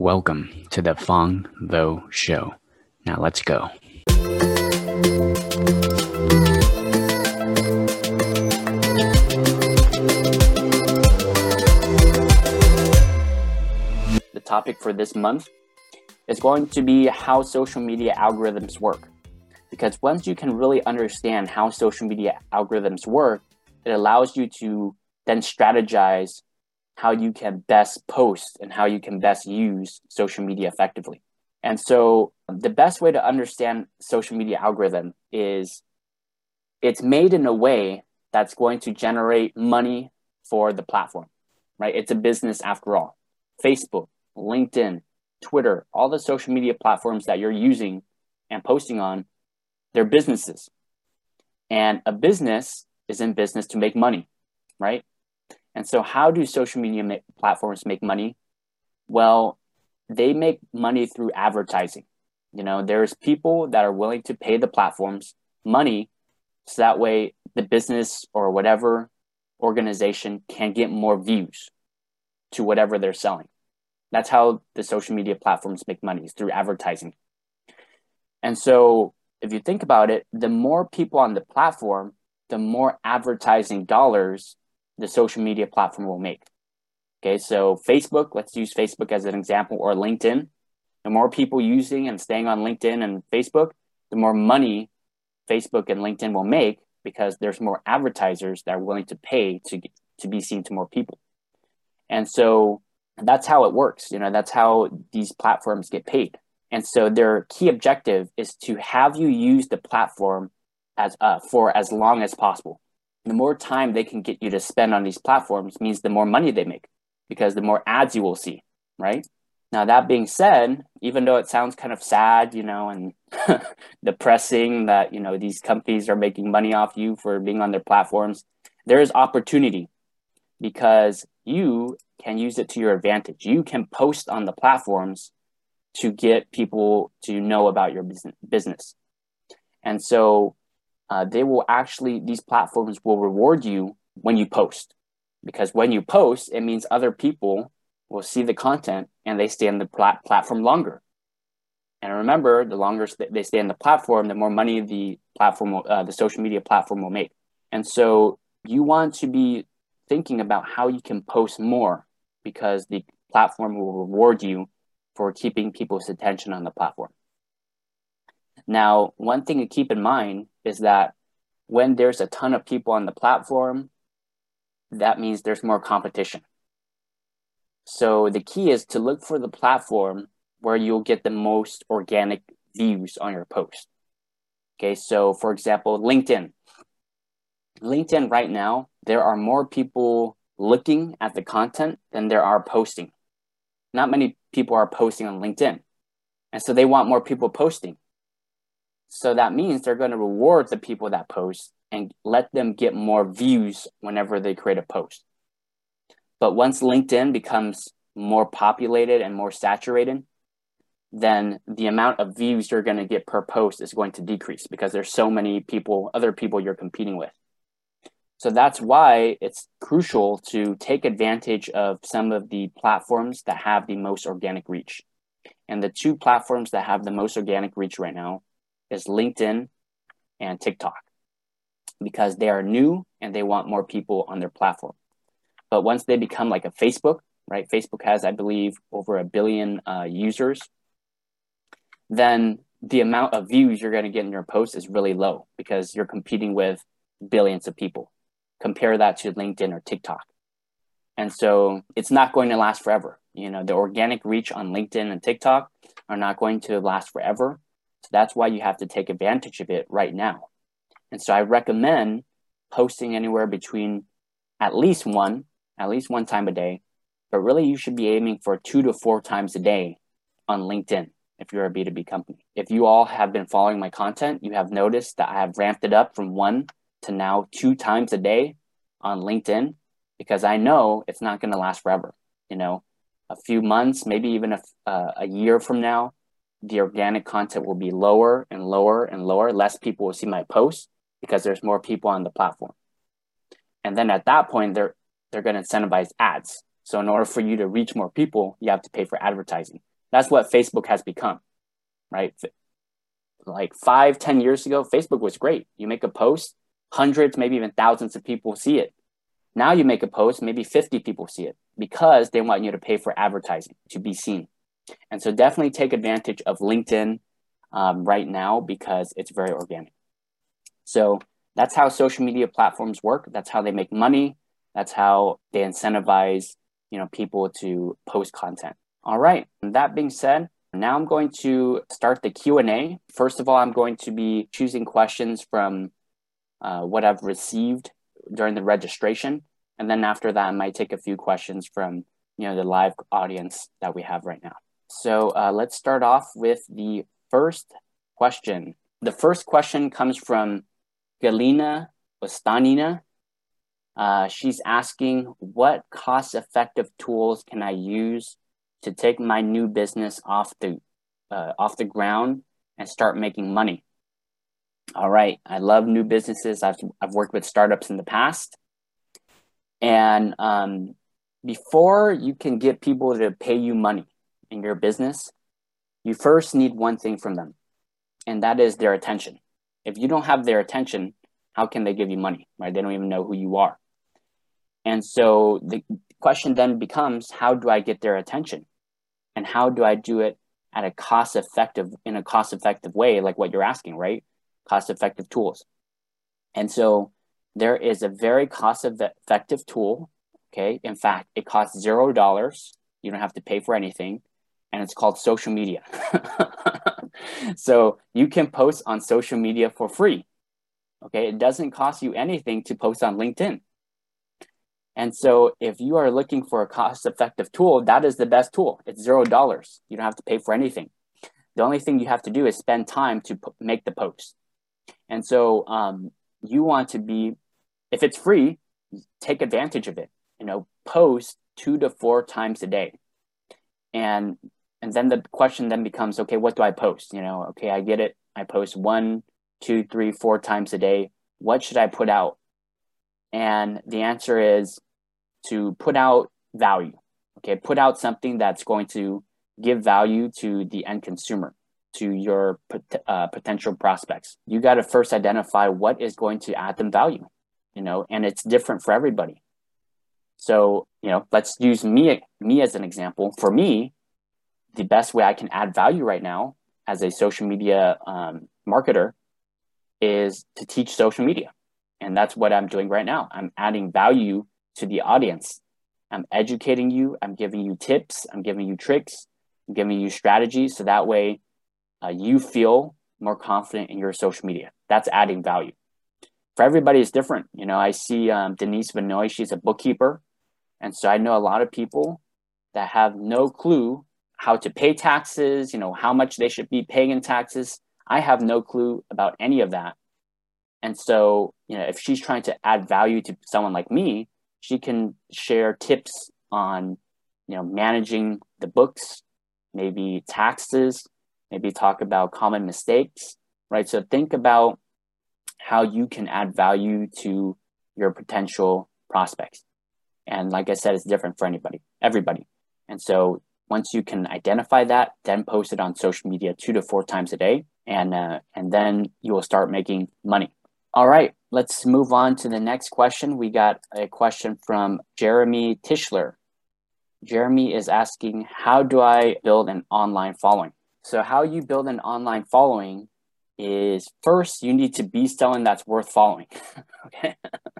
Welcome to the Phong Vo Show. Now let's go. The topic for this month is going to be how social media algorithms work. Because once you can really understand how social media algorithms work, it allows you to then strategize how you can best post and how you can best use social media effectively. And so the best way to understand social media algorithm is it's made in a way that's going to generate money for the platform, right? It's a business after all. Facebook, LinkedIn, Twitter, all the social media platforms that you're using and posting on, they're businesses. And a business is in business to make money, right? And so, how do social media ma- platforms make money? Well, they make money through advertising. You know, there's people that are willing to pay the platforms money so that way the business or whatever organization can get more views to whatever they're selling. That's how the social media platforms make money is through advertising. And so if you think about it, the more people on the platform, the more advertising dollars the social media platform will make. Okay, so Facebook, let's use Facebook as an example, or LinkedIn. The more people using and staying on LinkedIn and Facebook, the more money Facebook and LinkedIn will make because there's more advertisers that are willing to pay to to be seen to more people. And so that's how it works. You know, that's how these platforms get paid. And so their key objective is to have you use the platform as uh, for as long as possible the more time they can get you to spend on these platforms means the more money they make because the more ads you will see, right? Now, that being said, even though it sounds kind of sad, you know, and depressing that, you know, these companies are making money off you for being on their platforms, there is opportunity because you can use it to your advantage. You can post on the platforms to get people to know about your business. And so uh, they will actually these platforms will reward you when you post. Because when you post it means other people will see the content and they stay on the plat- platform longer. And remember the longer they stay on the platform the more money the platform uh, the social media platform will make. And so you want to be thinking about how you can post more because the platform will reward you for keeping people's attention on the platform. Now, one thing to keep in mind is that when there's a ton of people on the platform, that means there's more competition. So the key is to look for the platform where you'll get the most organic views on your post. Okay, so for example, LinkedIn. LinkedIn right now, there are more people looking at the content than there are posting. Not many people are posting on LinkedIn. And so they want more people posting. So that means they're going to reward the people that post and let them get more views whenever they create a post. But once LinkedIn becomes more populated and more saturated, then the amount of views you're going to get per post is going to decrease because there's so many people, other people you're competing with. So that's why it's crucial to take advantage of some of the platforms that have the most organic reach. And the two platforms that have the most organic reach right now is LinkedIn and TikTok because they are new and they want more people on their platform. But once they become like a Facebook, right? Facebook has, I believe, over a billion uh, users. Then the amount of views you're going to get in your post is really low because you're competing with billions of people. Compare that to LinkedIn or TikTok. And so it's not going to last forever. You know, the organic reach on LinkedIn and TikTok are not going to last forever. So that's why you have to take advantage of it right now. And so I recommend posting anywhere between at least one, at least one time a day, but really you should be aiming for two to four times a day on LinkedIn if you're a B2B company. If you all have been following my content, you have noticed that I have ramped it up from one to now two times a day on LinkedIn because I know it's not going to last forever. You know, a few months, maybe even a, uh, a year from now, the organic content will be lower and lower and lower. Less people will see my posts because there's more people on the platform. And then at that point, they're they're going to incentivize ads. So in order for you to reach more people, you have to pay for advertising. That's what Facebook has become, right? Like five, ten years ago, Facebook was great. You make a post, hundreds, maybe even thousands of people see it. Now you make a post, maybe 50 people see it because they want you to pay for advertising to be seen. And so definitely take advantage of LinkedIn um, right now because it's very organic. So that's how social media platforms work. That's how they make money. That's how they incentivize, you know, people to post content. All right. And that being said, now I'm going to start the Q&A. First of all, I'm going to be choosing questions from uh, what I've received during the registration. And then after that, I might take a few questions from, you know, the live audience that we have right now. So uh, let's start off with the first question. The first question comes from Galina Ostanina. Uh, she's asking, what cost-effective tools can I use to take my new business off the uh, off the ground and start making money? All right, I love new businesses. I've I've worked with startups in the past, and um, before you can get people to pay you money in your business, you first need one thing from them, and that is their attention. If you don't have their attention, how can they give you money, right? They don't even know who you are. And so the question then becomes, how do I get their attention? And how do I do it at a cost effective, in a cost effective way, like what you're asking, right? Cost effective tools. And so there is a very cost effective tool. Okay. In fact, it costs zero dollars. You don't have to pay for anything and it's called social media. so you can post on social media for free. Okay, it doesn't cost you anything to post on LinkedIn. And so if you are looking for a cost effective tool, that is the best tool. It's zero dollars. You don't have to pay for anything. The only thing you have to do is spend time to make the post. And so um, you want to be, if it's free, take advantage of it. You know, post two to four times a day. And and then the question then becomes okay what do i post? You know okay i get it. I post one two three four times a day. What should i put out? And the answer is to put out value. Okay put out something that's going to give value to the end consumer to your uh, potential prospects. You got to first identify what is going to add them value you know and it's different for everybody. So you know let's use me me as an example. For me the best way I can add value right now as a social media um, marketer is to teach social media. And that's what I'm doing right now. I'm adding value to the audience. I'm educating you. I'm giving you tips. I'm giving you tricks. I'm giving you strategies. So that way uh, you feel more confident in your social media. That's adding value. For everybody, it's different. You know, I see um, Denise Vinoy, she's a bookkeeper. And so I know a lot of people that have no clue how to pay taxes, you know, how much they should be paying in taxes. I have no clue about any of that. And so, you know, if she's trying to add value to someone like me, she can share tips on, you know, managing the books, maybe taxes, maybe talk about common mistakes, right? So think about how you can add value to your potential prospects. And like I said, it's different for anybody, everybody. And so once you can identify that, then post it on social media two to four times a day, and uh, and then you will start making money. All right, let's move on to the next question. We got a question from Jeremy Tischler. Jeremy is asking, how do I build an online following? So how you build an online following is first you need to be someone that's worth following. okay,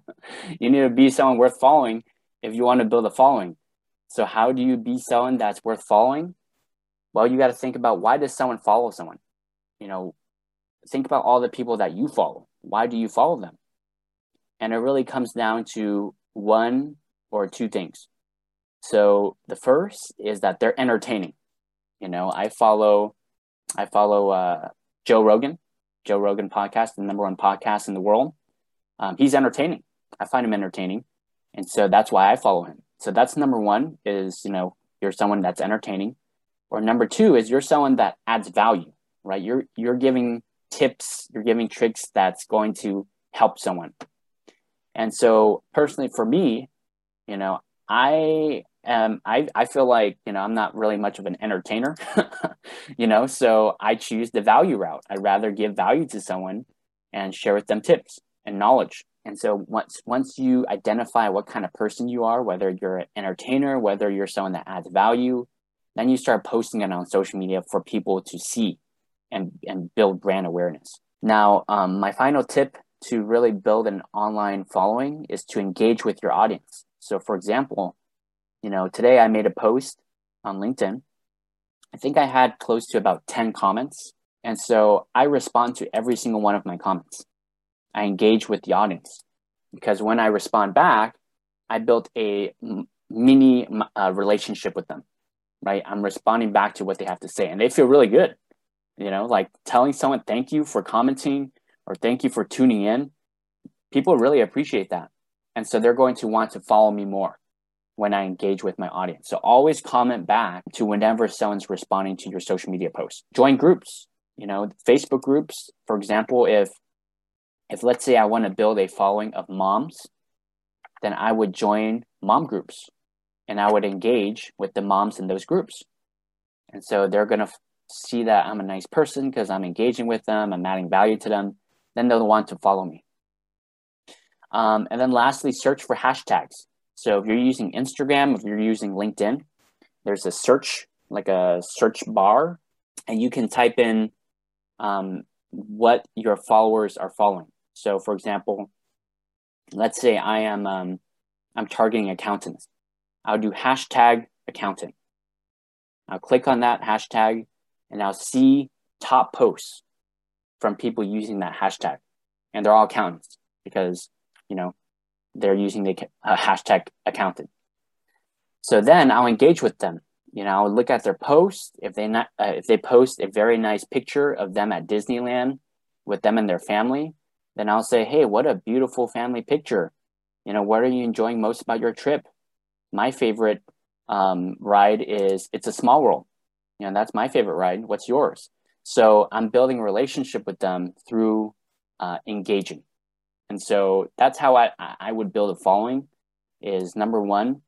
you need to be someone worth following if you want to build a following. So how do you be someone that's worth following? Well, you got to think about why does someone follow someone? You know, think about all the people that you follow. Why do you follow them? And it really comes down to one or two things. So the first is that they're entertaining. You know, I follow I follow uh, Joe Rogan, Joe Rogan podcast, the number one podcast in the world. Um, he's entertaining. I find him entertaining, and so that's why I follow him. So that's number one is, you know, you're someone that's entertaining. Or number two is you're someone that adds value, right? You're you're giving tips, you're giving tricks that's going to help someone. And so personally for me, you know, I um, I, I feel like, you know, I'm not really much of an entertainer, you know, so I choose the value route. I'd rather give value to someone and share with them tips and knowledge. And so once once you identify what kind of person you are, whether you're an entertainer, whether you're someone that adds value, then you start posting it on social media for people to see and, and build brand awareness. Now, um, my final tip to really build an online following is to engage with your audience. So, for example, you know, today I made a post on LinkedIn. I think I had close to about 10 comments. And so I respond to every single one of my comments. I engage with the audience because when I respond back, I built a mini uh, relationship with them, right? I'm responding back to what they have to say and they feel really good. You know, like telling someone thank you for commenting or thank you for tuning in. People really appreciate that. And so they're going to want to follow me more when I engage with my audience. So always comment back to whenever someone's responding to your social media posts. Join groups, you know, Facebook groups, for example, if if let's say I want to build a following of moms, then I would join mom groups and I would engage with the moms in those groups. And so they're going to see that I'm a nice person because I'm engaging with them, I'm adding value to them, then they'll want to follow me. Um, and then lastly, search for hashtags. So if you're using Instagram, if you're using LinkedIn, there's a search, like a search bar, and you can type in um, what your followers are following. So for example, let's say I am um, I'm targeting accountants. I'll do hashtag accountant. I'll click on that hashtag and I'll see top posts from people using that hashtag. And they're all accountants because, you know, they're using the uh, hashtag accountant. So then I'll engage with them. You know, I'll look at their post. If they not, uh, if they post a very nice picture of them at Disneyland with them and their family, then I'll say, "Hey, what a beautiful family picture! You know, what are you enjoying most about your trip?" My favorite um, ride is "It's a Small World." You know, that's my favorite ride. What's yours? So I'm building a relationship with them through uh, engaging. And so that's how I, I would build a following is number one,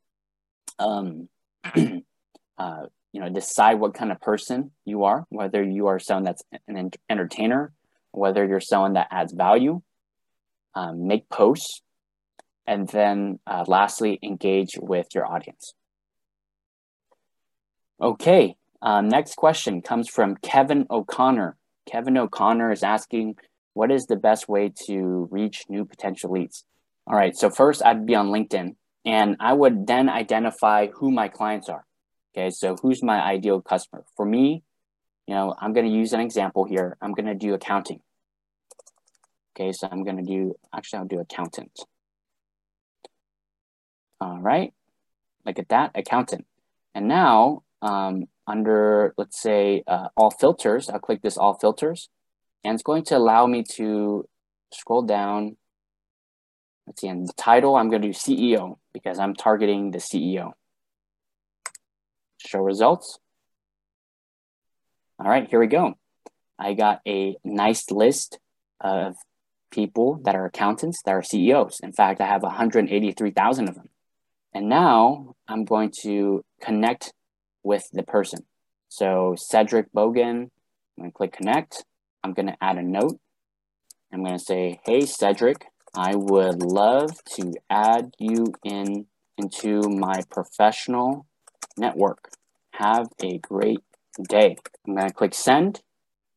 um, uh, you know, decide what kind of person you are, whether you are someone that's an entertainer, whether you're someone that adds value, um, make posts, and then uh, lastly, engage with your audience. Okay, um, next question comes from Kevin O'Connor. Kevin O'Connor is asking, what is the best way to reach new potential leads? All right, so first I'd be on LinkedIn and I would then identify who my clients are. Okay, so who's my ideal customer? For me, you know, I'm going to use an example here. I'm going to do accounting. Okay, so I'm going to do, actually, I'll do accountant. All right, look at that, accountant. And now um, under, let's say, uh, all filters, I'll click this all filters, and it's going to allow me to scroll down. Let's see, in the title, I'm going to do CEO because I'm targeting the CEO. Show results. All right, here we go. I got a nice list of people that are accountants that are CEOs. In fact, I have 183,000 of them. And now I'm going to connect with the person. So Cedric Bogan, I'm gonna click connect. I'm gonna add a note. I'm gonna say, hey Cedric, I would love to add you in into my professional network. Have a great day. I'm gonna click send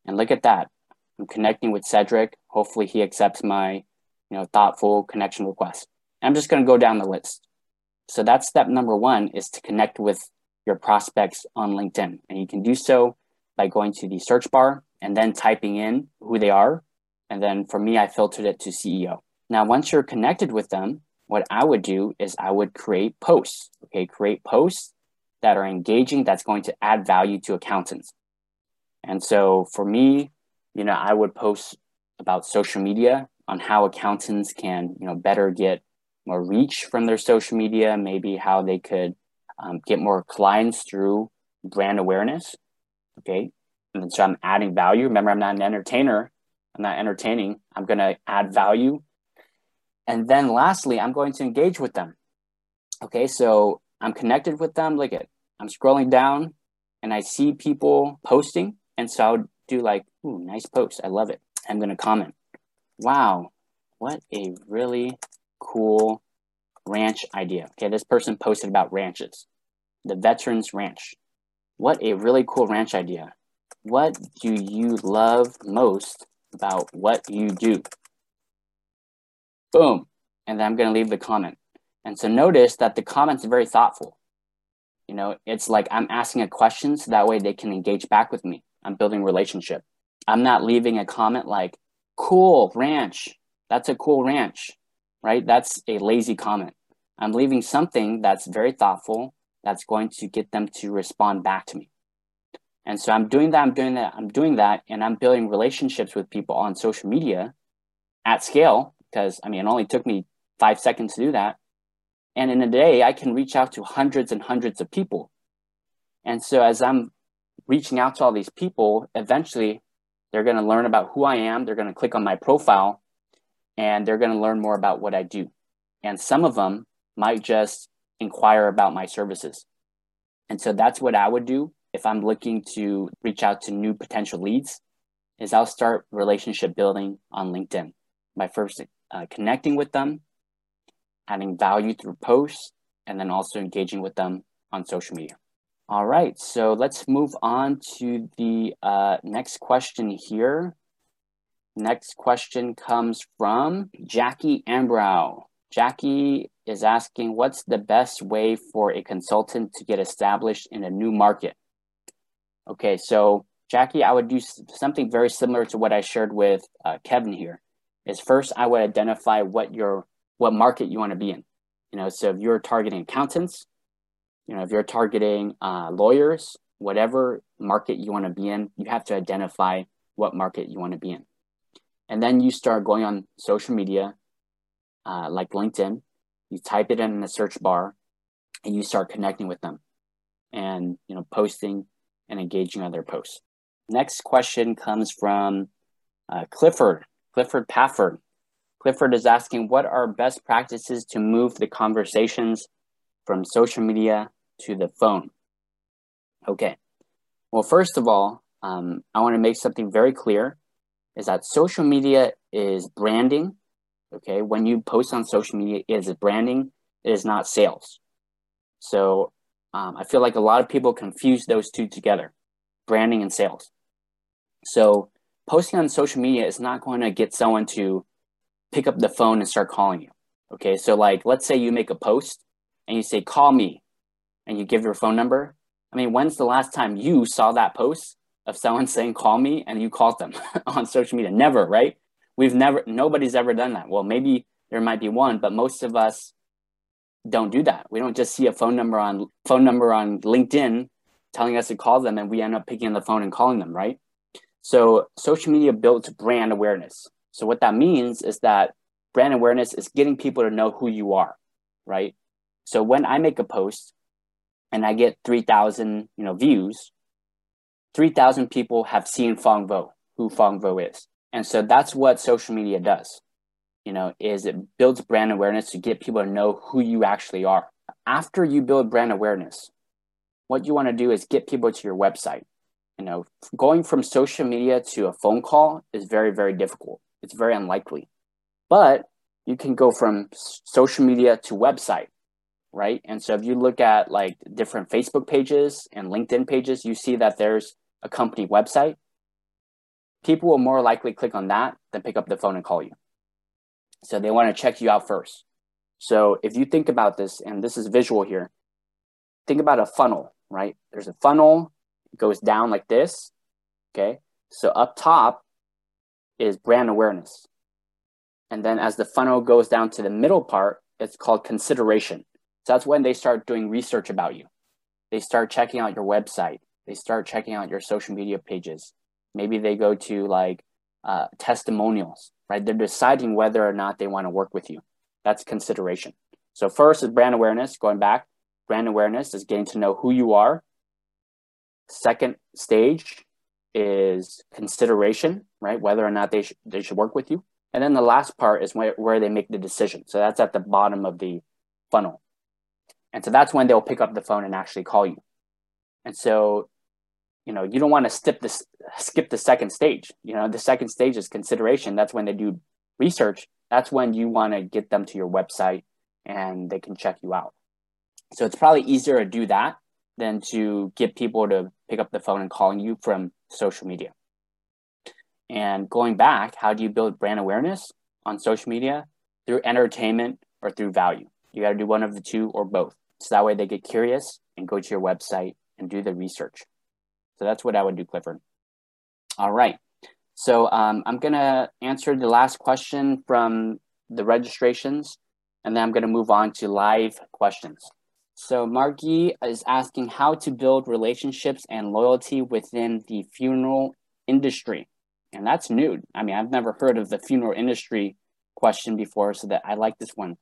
and look at that. I'm connecting with Cedric. Hopefully he accepts my you know, thoughtful connection request. I'm just gonna go down the list. So that's step number one is to connect with your prospects on LinkedIn. And you can do so by going to the search bar and then typing in who they are. And then for me, I filtered it to CEO. Now, once you're connected with them, what I would do is I would create posts, okay, create posts that are engaging, that's going to add value to accountants. And so for me, you know, I would post about social media on how accountants can, you know, better get more reach from their social media, maybe how they could um, get more clients through brand awareness. Okay. And so I'm adding value. Remember, I'm not an entertainer. I'm not entertaining. I'm going to add value. And then lastly, I'm going to engage with them. Okay. So I'm connected with them. Look at, I'm scrolling down and I see people posting. And so I would do like, ooh, nice post. I love it. I'm going to comment. Wow, what a really cool ranch idea. Okay, this person posted about ranches, the Veterans Ranch. What a really cool ranch idea. What do you love most about what you do? Boom. And then I'm going to leave the comment. And so notice that the comments very thoughtful. You know, it's like I'm asking a question so that way they can engage back with me. I'm building relationship. I'm not leaving a comment like, cool ranch. That's a cool ranch, right? That's a lazy comment. I'm leaving something that's very thoughtful that's going to get them to respond back to me. And so I'm doing that, I'm doing that, I'm doing that, and I'm building relationships with people on social media at scale because I mean, it only took me five seconds to do that. And in a day, I can reach out to hundreds and hundreds of people. And so as I'm reaching out to all these people, eventually they're going to learn about who I am. They're going to click on my profile and they're going to learn more about what I do. And some of them might just inquire about my services. And so that's what I would do if I'm looking to reach out to new potential leads is I'll start relationship building on LinkedIn by first uh, connecting with them, adding value through posts, and then also engaging with them on social media. All right, so let's move on to the uh, next question here. Next question comes from Jackie Ambrow. Jackie is asking, what's the best way for a consultant to get established in a new market? Okay, so Jackie, I would do something very similar to what I shared with uh, Kevin here. Is first I would identify what your what market you want to be in. You know, so if you're targeting accountants, you know, if you're targeting uh, lawyers, whatever market you want to be in, you have to identify what market you want to be in. And then you start going on social media, uh, like LinkedIn, you type it in the search bar and you start connecting with them and, you know, posting and engaging on their posts. Next question comes from uh, Clifford, Clifford Pafford. Clifford is asking, what are best practices to move the conversations from social media to the phone? Okay. Well, first of all, um, I want to make something very clear is that social media is branding. Okay. When you post on social media, it is branding, it is not sales. So um, I feel like a lot of people confuse those two together branding and sales. So posting on social media is not going to get someone to pick up the phone and start calling you. Okay. So, like, let's say you make a post and you say, call me, and you give your phone number. I mean, when's the last time you saw that post of someone saying, call me, and you called them on social media? Never, right? We've never, nobody's ever done that. Well, maybe there might be one, but most of us don't do that. We don't just see a phone number on phone number on LinkedIn telling us to call them and we end up picking up the phone and calling them, right? So social media builds brand awareness. So what that means is that brand awareness is getting people to know who you are, right? So when I make a post and I get 3,000, you know, views, 3,000 people have seen Phong Vo, who Phong Vo is. And so that's what social media does. You know, is it builds brand awareness to get people to know who you actually are. After you build brand awareness, what you want to do is get people to your website. You know, going from social media to a phone call is very, very difficult. It's very unlikely. But you can go from social media to website right? And so if you look at like different Facebook pages and LinkedIn pages, you see that there's a company website. People will more likely click on that than pick up the phone and call you. So they want to check you out first. So if you think about this, and this is visual here, think about a funnel, right? There's a funnel, it goes down like this. Okay. So up top is brand awareness. And then as the funnel goes down to the middle part, it's called consideration. So that's when they start doing research about you. They start checking out your website. They start checking out your social media pages. Maybe they go to like uh, testimonials, right? They're deciding whether or not they want to work with you. That's consideration. So first is brand awareness, going back. Brand awareness is getting to know who you are. Second stage is consideration, right? Whether or not they, sh- they should work with you. And then the last part is where, where they make the decision. So that's at the bottom of the funnel. And so that's when they'll pick up the phone and actually call you. And so, you know, you don't want to skip this skip the second stage. You know, the second stage is consideration. That's when they do research. That's when you want to get them to your website and they can check you out. So it's probably easier to do that than to get people to pick up the phone and calling you from social media. And going back, how do you build brand awareness on social media? Through entertainment or through value. You got to do one of the two or both. So that way they get curious and go to your website and do the research. So that's what I would do, Clifford. All right. So um, I'm going to answer the last question from the registrations, and then I'm going to move on to live questions. So Margie is asking how to build relationships and loyalty within the funeral industry. And that's new. I mean, I've never heard of the funeral industry question before, so that I like this one.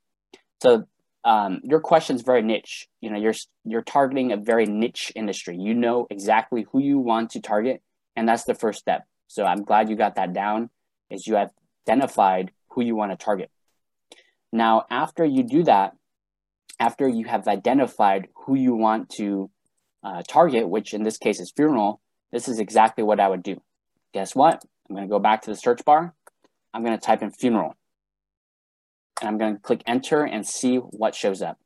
So um, your question is very niche. You know, you're you're targeting a very niche industry. You know exactly who you want to target, and that's the first step. So I'm glad you got that down. Is you have identified who you want to target. Now, after you do that, after you have identified who you want to uh, target, which in this case is funeral, this is exactly what I would do. Guess what? I'm going to go back to the search bar. I'm going to type in funeral. And I'm going to click enter and see what shows up.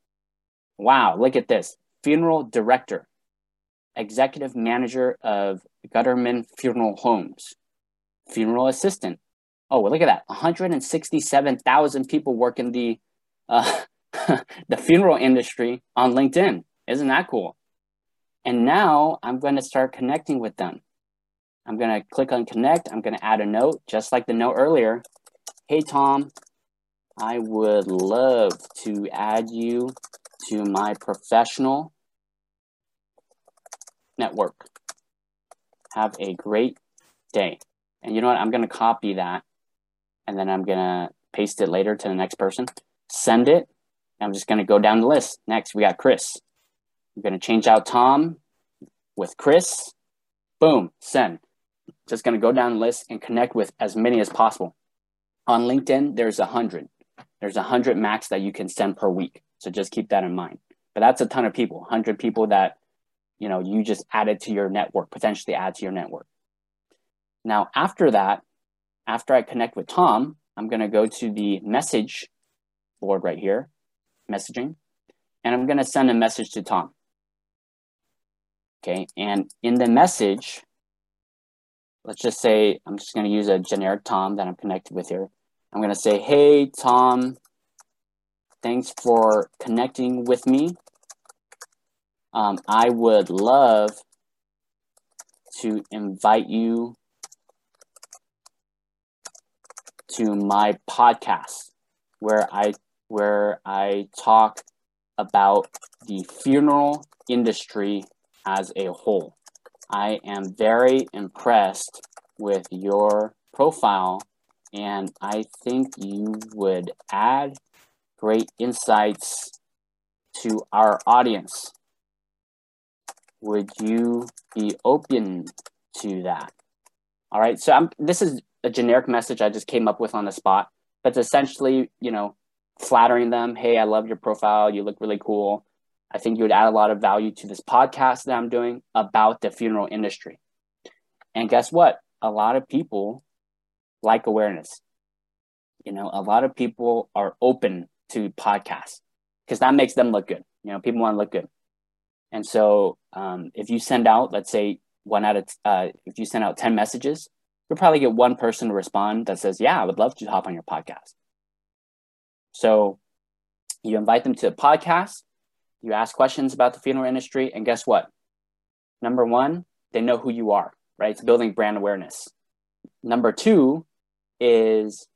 Wow, look at this. Funeral director, executive manager of Gutterman Funeral Homes, funeral assistant. Oh, well, look at that. 167,000 people work in the uh, the funeral industry on LinkedIn. Isn't that cool? And now I'm going to start connecting with them. I'm going to click on connect. I'm going to add a note, just like the note earlier. Hey, Tom, I would love to add you to my professional network. Have a great day. And you know what? I'm going to copy that and then I'm going to paste it later to the next person. Send it. I'm just going to go down the list. Next, we got Chris. I'm going to change out Tom with Chris. Boom, send. Just going to go down the list and connect with as many as possible. On LinkedIn, there's a hundred. There's a hundred max that you can send per week. So just keep that in mind. But that's a ton of people. Hundred people that you know you just added to your network, potentially add to your network. Now after that, after I connect with Tom, I'm going to go to the message board right here, messaging, and I'm going to send a message to Tom. Okay, and in the message, let's just say, I'm just going to use a generic Tom that I'm connected with here. I'm going to say, hey, Tom, thanks for connecting with me. Um, I would love to invite you to my podcast where I where I talk about the funeral industry as a whole. I am very impressed with your profile, and I think you would add great insights to our audience. Would you be open to that? All right, so I'm, this is a generic message I just came up with on the spot, but it's essentially, you know, flattering them. Hey, I love your profile. You look really cool. I think you would add a lot of value to this podcast that I'm doing about the funeral industry. And guess what? A lot of people like awareness. You know, a lot of people are open to podcasts because that makes them look good. You know, people want to look good. And so um, if you send out, let's say, one out of, uh, if you send out 10 messages, you'll probably get one person to respond that says, Yeah, I would love to hop on your podcast. So you invite them to a podcast, you ask questions about the funeral industry, and guess what? Number one, they know who you are, right? It's building brand awareness. Number two is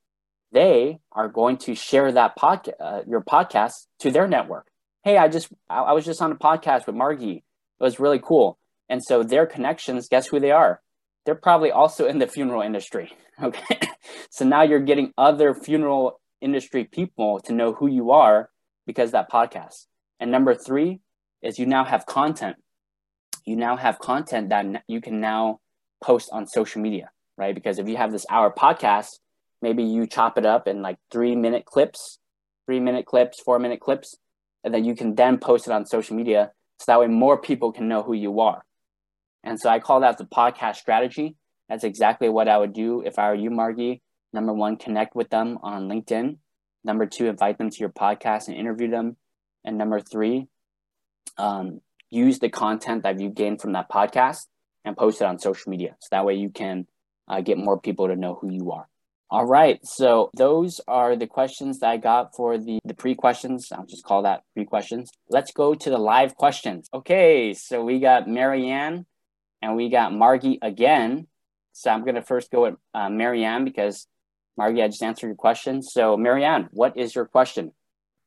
they are going to share that podcast, uh, your podcast to their network. Hey, I just, I, I was just on a podcast with Margie. It was really cool. And so their connections, guess who they are? they're probably also in the funeral industry. Okay. so now you're getting other funeral industry people to know who you are because that podcast. And number three is you now have content. You now have content that you can now post on social media, right? Because if you have this hour podcast, maybe you chop it up in like three minute clips, three minute clips, four minute clips, and then you can then post it on social media so that way more people can know who you are. And so I call that the podcast strategy. That's exactly what I would do if I were you, Margie. Number one, connect with them on LinkedIn. Number two, invite them to your podcast and interview them. And number three, um, use the content that you gained from that podcast and post it on social media. So that way you can uh, get more people to know who you are. All right. So those are the questions that I got for the, the pre questions. I'll just call that pre questions. Let's go to the live questions. Okay. So we got Marianne and we got Margie again. So I'm going to first go with uh, Marianne because Margie, I just answered your question. So Marianne, what is your question?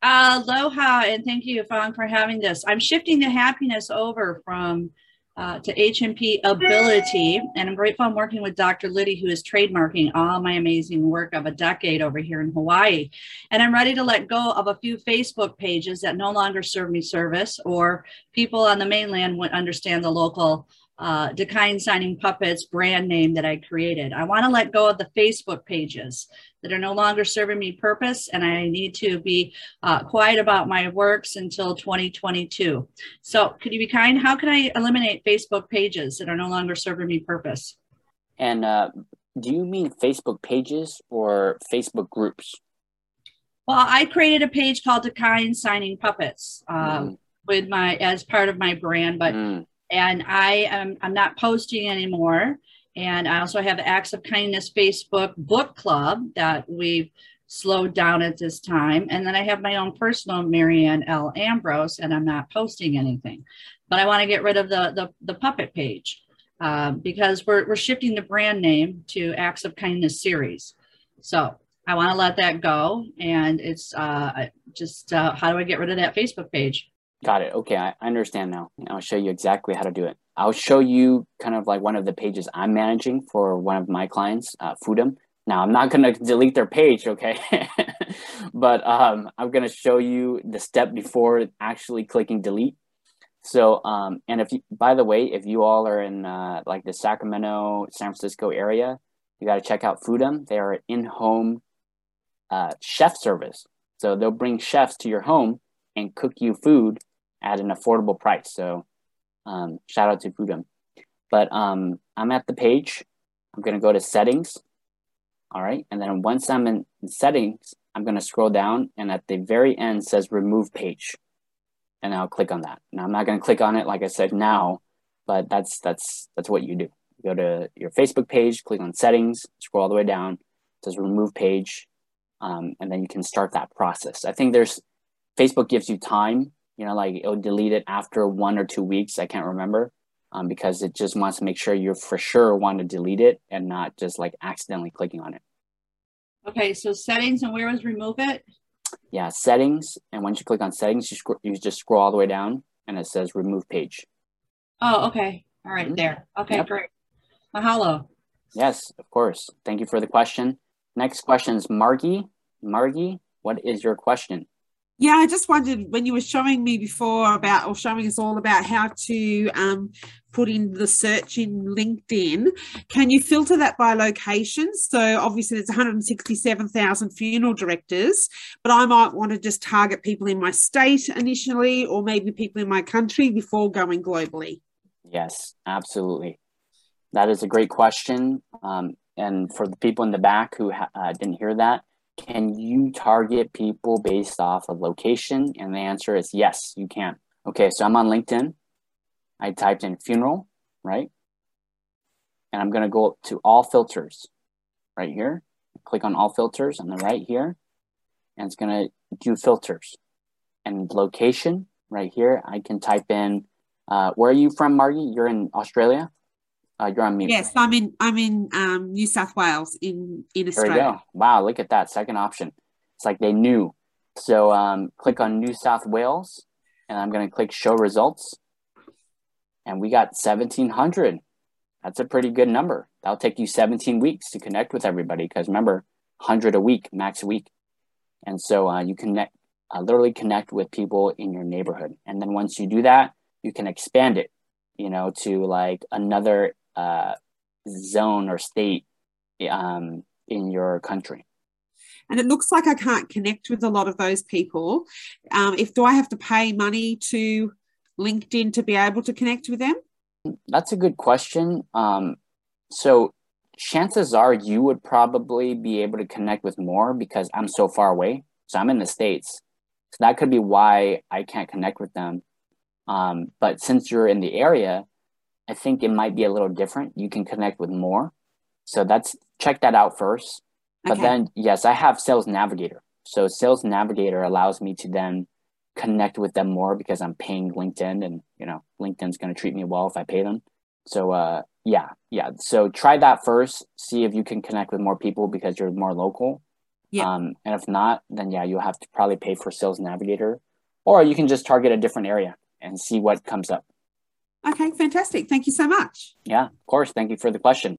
Aloha and thank you, Phong, for having this. I'm shifting the happiness over from uh, to HMP Ability, and I'm grateful I'm working with Dr. Liddy, who is trademarking all my amazing work of a decade over here in Hawaii. And I'm ready to let go of a few Facebook pages that no longer serve me service, or people on the mainland would understand the local uh, Dakine Signing Puppets brand name that I created. I want to let go of the Facebook pages that are no longer serving me purpose, and I need to be uh, quiet about my works until 2022. So, could you be kind? How can I eliminate Facebook pages that are no longer serving me purpose? And uh, do you mean Facebook pages or Facebook groups? Well, I created a page called Dakine Signing Puppets um, mm. with my as part of my brand, but mm. And I am I'm not posting anymore. And I also have Acts of Kindness Facebook book club that we've slowed down at this time. And then I have my own personal Marianne L. Ambrose, and I'm not posting anything. But I want to get rid of the, the, the puppet page uh, because we're, we're shifting the brand name to Acts of Kindness series. So I want to let that go. And it's uh, just uh, how do I get rid of that Facebook page? Got it. Okay, I understand now. I'll show you exactly how to do it. I'll show you kind of like one of the pages I'm managing for one of my clients, uh, Foodum. Now, I'm not going to delete their page, okay? but um, I'm going to show you the step before actually clicking delete. So, um, and if you, by the way, if you all are in uh, like the Sacramento, San Francisco area, you got to check out Foodum. They are in-home uh, chef service. So they'll bring chefs to your home and cook you food at an affordable price. So um, shout out to Foodum. But um, I'm at the page. I'm going to go to settings. All right. And then once I'm in settings, I'm going to scroll down and at the very end says remove page. And I'll click on that. Now I'm not going to click on it like I said now, but that's that's that's what you do. You go to your Facebook page, click on settings, scroll all the way down, says remove page, um, and then you can start that process. I think there's Facebook gives you time you know, like it'll delete it after one or two weeks. I can't remember um, because it just wants to make sure you're for sure want to delete it and not just like accidentally clicking on it. Okay, so settings and where was remove it? Yeah, settings. And once you click on settings, you, sc- you just scroll all the way down and it says remove page. Oh, okay. All right, mm-hmm. there. Okay, yep. great. Mahalo. Yes, of course. Thank you for the question. Next question is Margie. Margie, what is your question? Yeah, I just wondered when you were showing me before about, or showing us all about how to um, put in the search in LinkedIn, can you filter that by location? So obviously there's 167,000 funeral directors, but I might want to just target people in my state initially, or maybe people in my country before going globally. Yes, absolutely. That is a great question. Um, and for the people in the back who uh, didn't hear that, can you target people based off of location? And the answer is yes, you can. Okay, so I'm on LinkedIn. I typed in funeral, right? And I'm going to go to all filters right here. Click on all filters on the right here. And it's going to do filters. And location right here, I can type in, uh, where are you from, Margie? You're in Australia? Uh, you're on mute. Yes, I'm in. I'm in um, New South Wales in in Australia. There you go. Wow, look at that second option. It's like they knew. So um, click on New South Wales, and I'm going to click Show Results, and we got 1,700. That's a pretty good number. That'll take you 17 weeks to connect with everybody because remember, 100 a week, max a week, and so uh, you connect, uh, literally connect with people in your neighborhood. And then once you do that, you can expand it, you know, to like another uh, zone or state um, in your country. and it looks like I can't connect with a lot of those people. Um, if do I have to pay money to LinkedIn to be able to connect with them? That's a good question. Um, so chances are you would probably be able to connect with more because I'm so far away. So I'm in the States. So that could be why I can't connect with them. Um, but since you're in the area, I think it might be a little different. You can connect with more. So that's check that out first. But Okay. then, yes, I have Sales Navigator. So Sales Navigator allows me to then connect with them more because I'm paying LinkedIn, and you know LinkedIn's going to treat me well if I pay them. So uh, yeah, yeah. So try that first. See if you can connect with more people because you're more local. Yeah. Um, and if not, then yeah, you'll have to probably pay for Sales Navigator, or you can just target a different area and see what comes up. Okay, fantastic. Thank you so much. Yeah, of course. Thank you for the question.